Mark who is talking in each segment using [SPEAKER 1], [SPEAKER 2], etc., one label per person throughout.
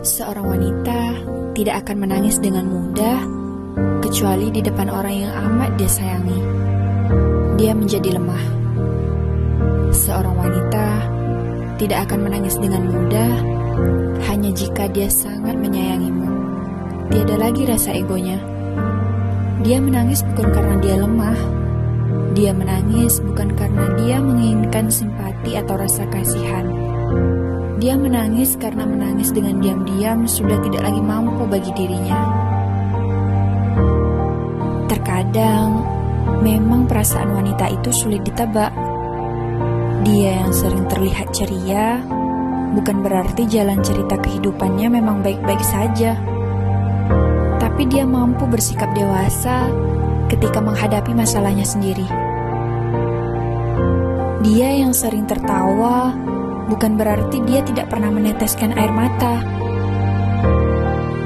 [SPEAKER 1] Seorang wanita tidak akan menangis dengan mudah, kecuali di depan orang yang amat dia sayangi. Dia menjadi lemah. Seorang wanita tidak akan menangis dengan mudah, hanya jika dia sangat menyayangimu. Tiada lagi rasa egonya. Dia menangis bukan karena dia lemah. Dia menangis bukan karena dia menginginkan simpati atau rasa kasihan dia menangis karena menangis dengan diam-diam sudah tidak lagi mampu bagi dirinya. Terkadang, memang perasaan wanita itu sulit ditebak. Dia yang sering terlihat ceria, bukan berarti jalan cerita kehidupannya memang baik-baik saja. Tapi dia mampu bersikap dewasa ketika menghadapi masalahnya sendiri. Dia yang sering tertawa, bukan berarti dia tidak pernah meneteskan air mata,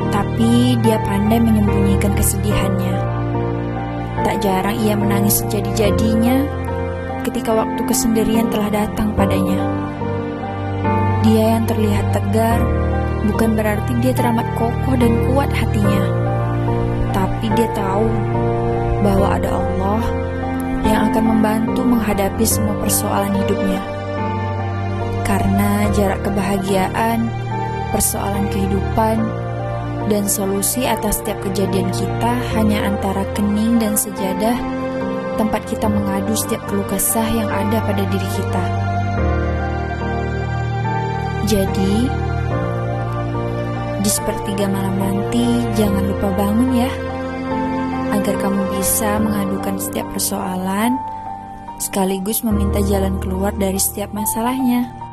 [SPEAKER 1] tapi dia pandai menyembunyikan kesedihannya. Tak jarang ia menangis sejadi-jadinya ketika waktu kesendirian telah datang padanya. Dia yang terlihat tegar bukan berarti dia teramat kokoh dan kuat hatinya, tapi dia tahu bahwa ada Allah yang akan membantu menghadapi semua persoalan hidupnya. Karena jarak kebahagiaan, persoalan kehidupan, dan solusi atas setiap kejadian kita hanya antara kening dan sejadah, tempat kita mengadu setiap keluh kesah yang ada pada diri kita. Jadi, di sepertiga malam nanti jangan lupa bangun ya, agar kamu bisa mengadukan setiap persoalan sekaligus meminta jalan keluar dari setiap masalahnya.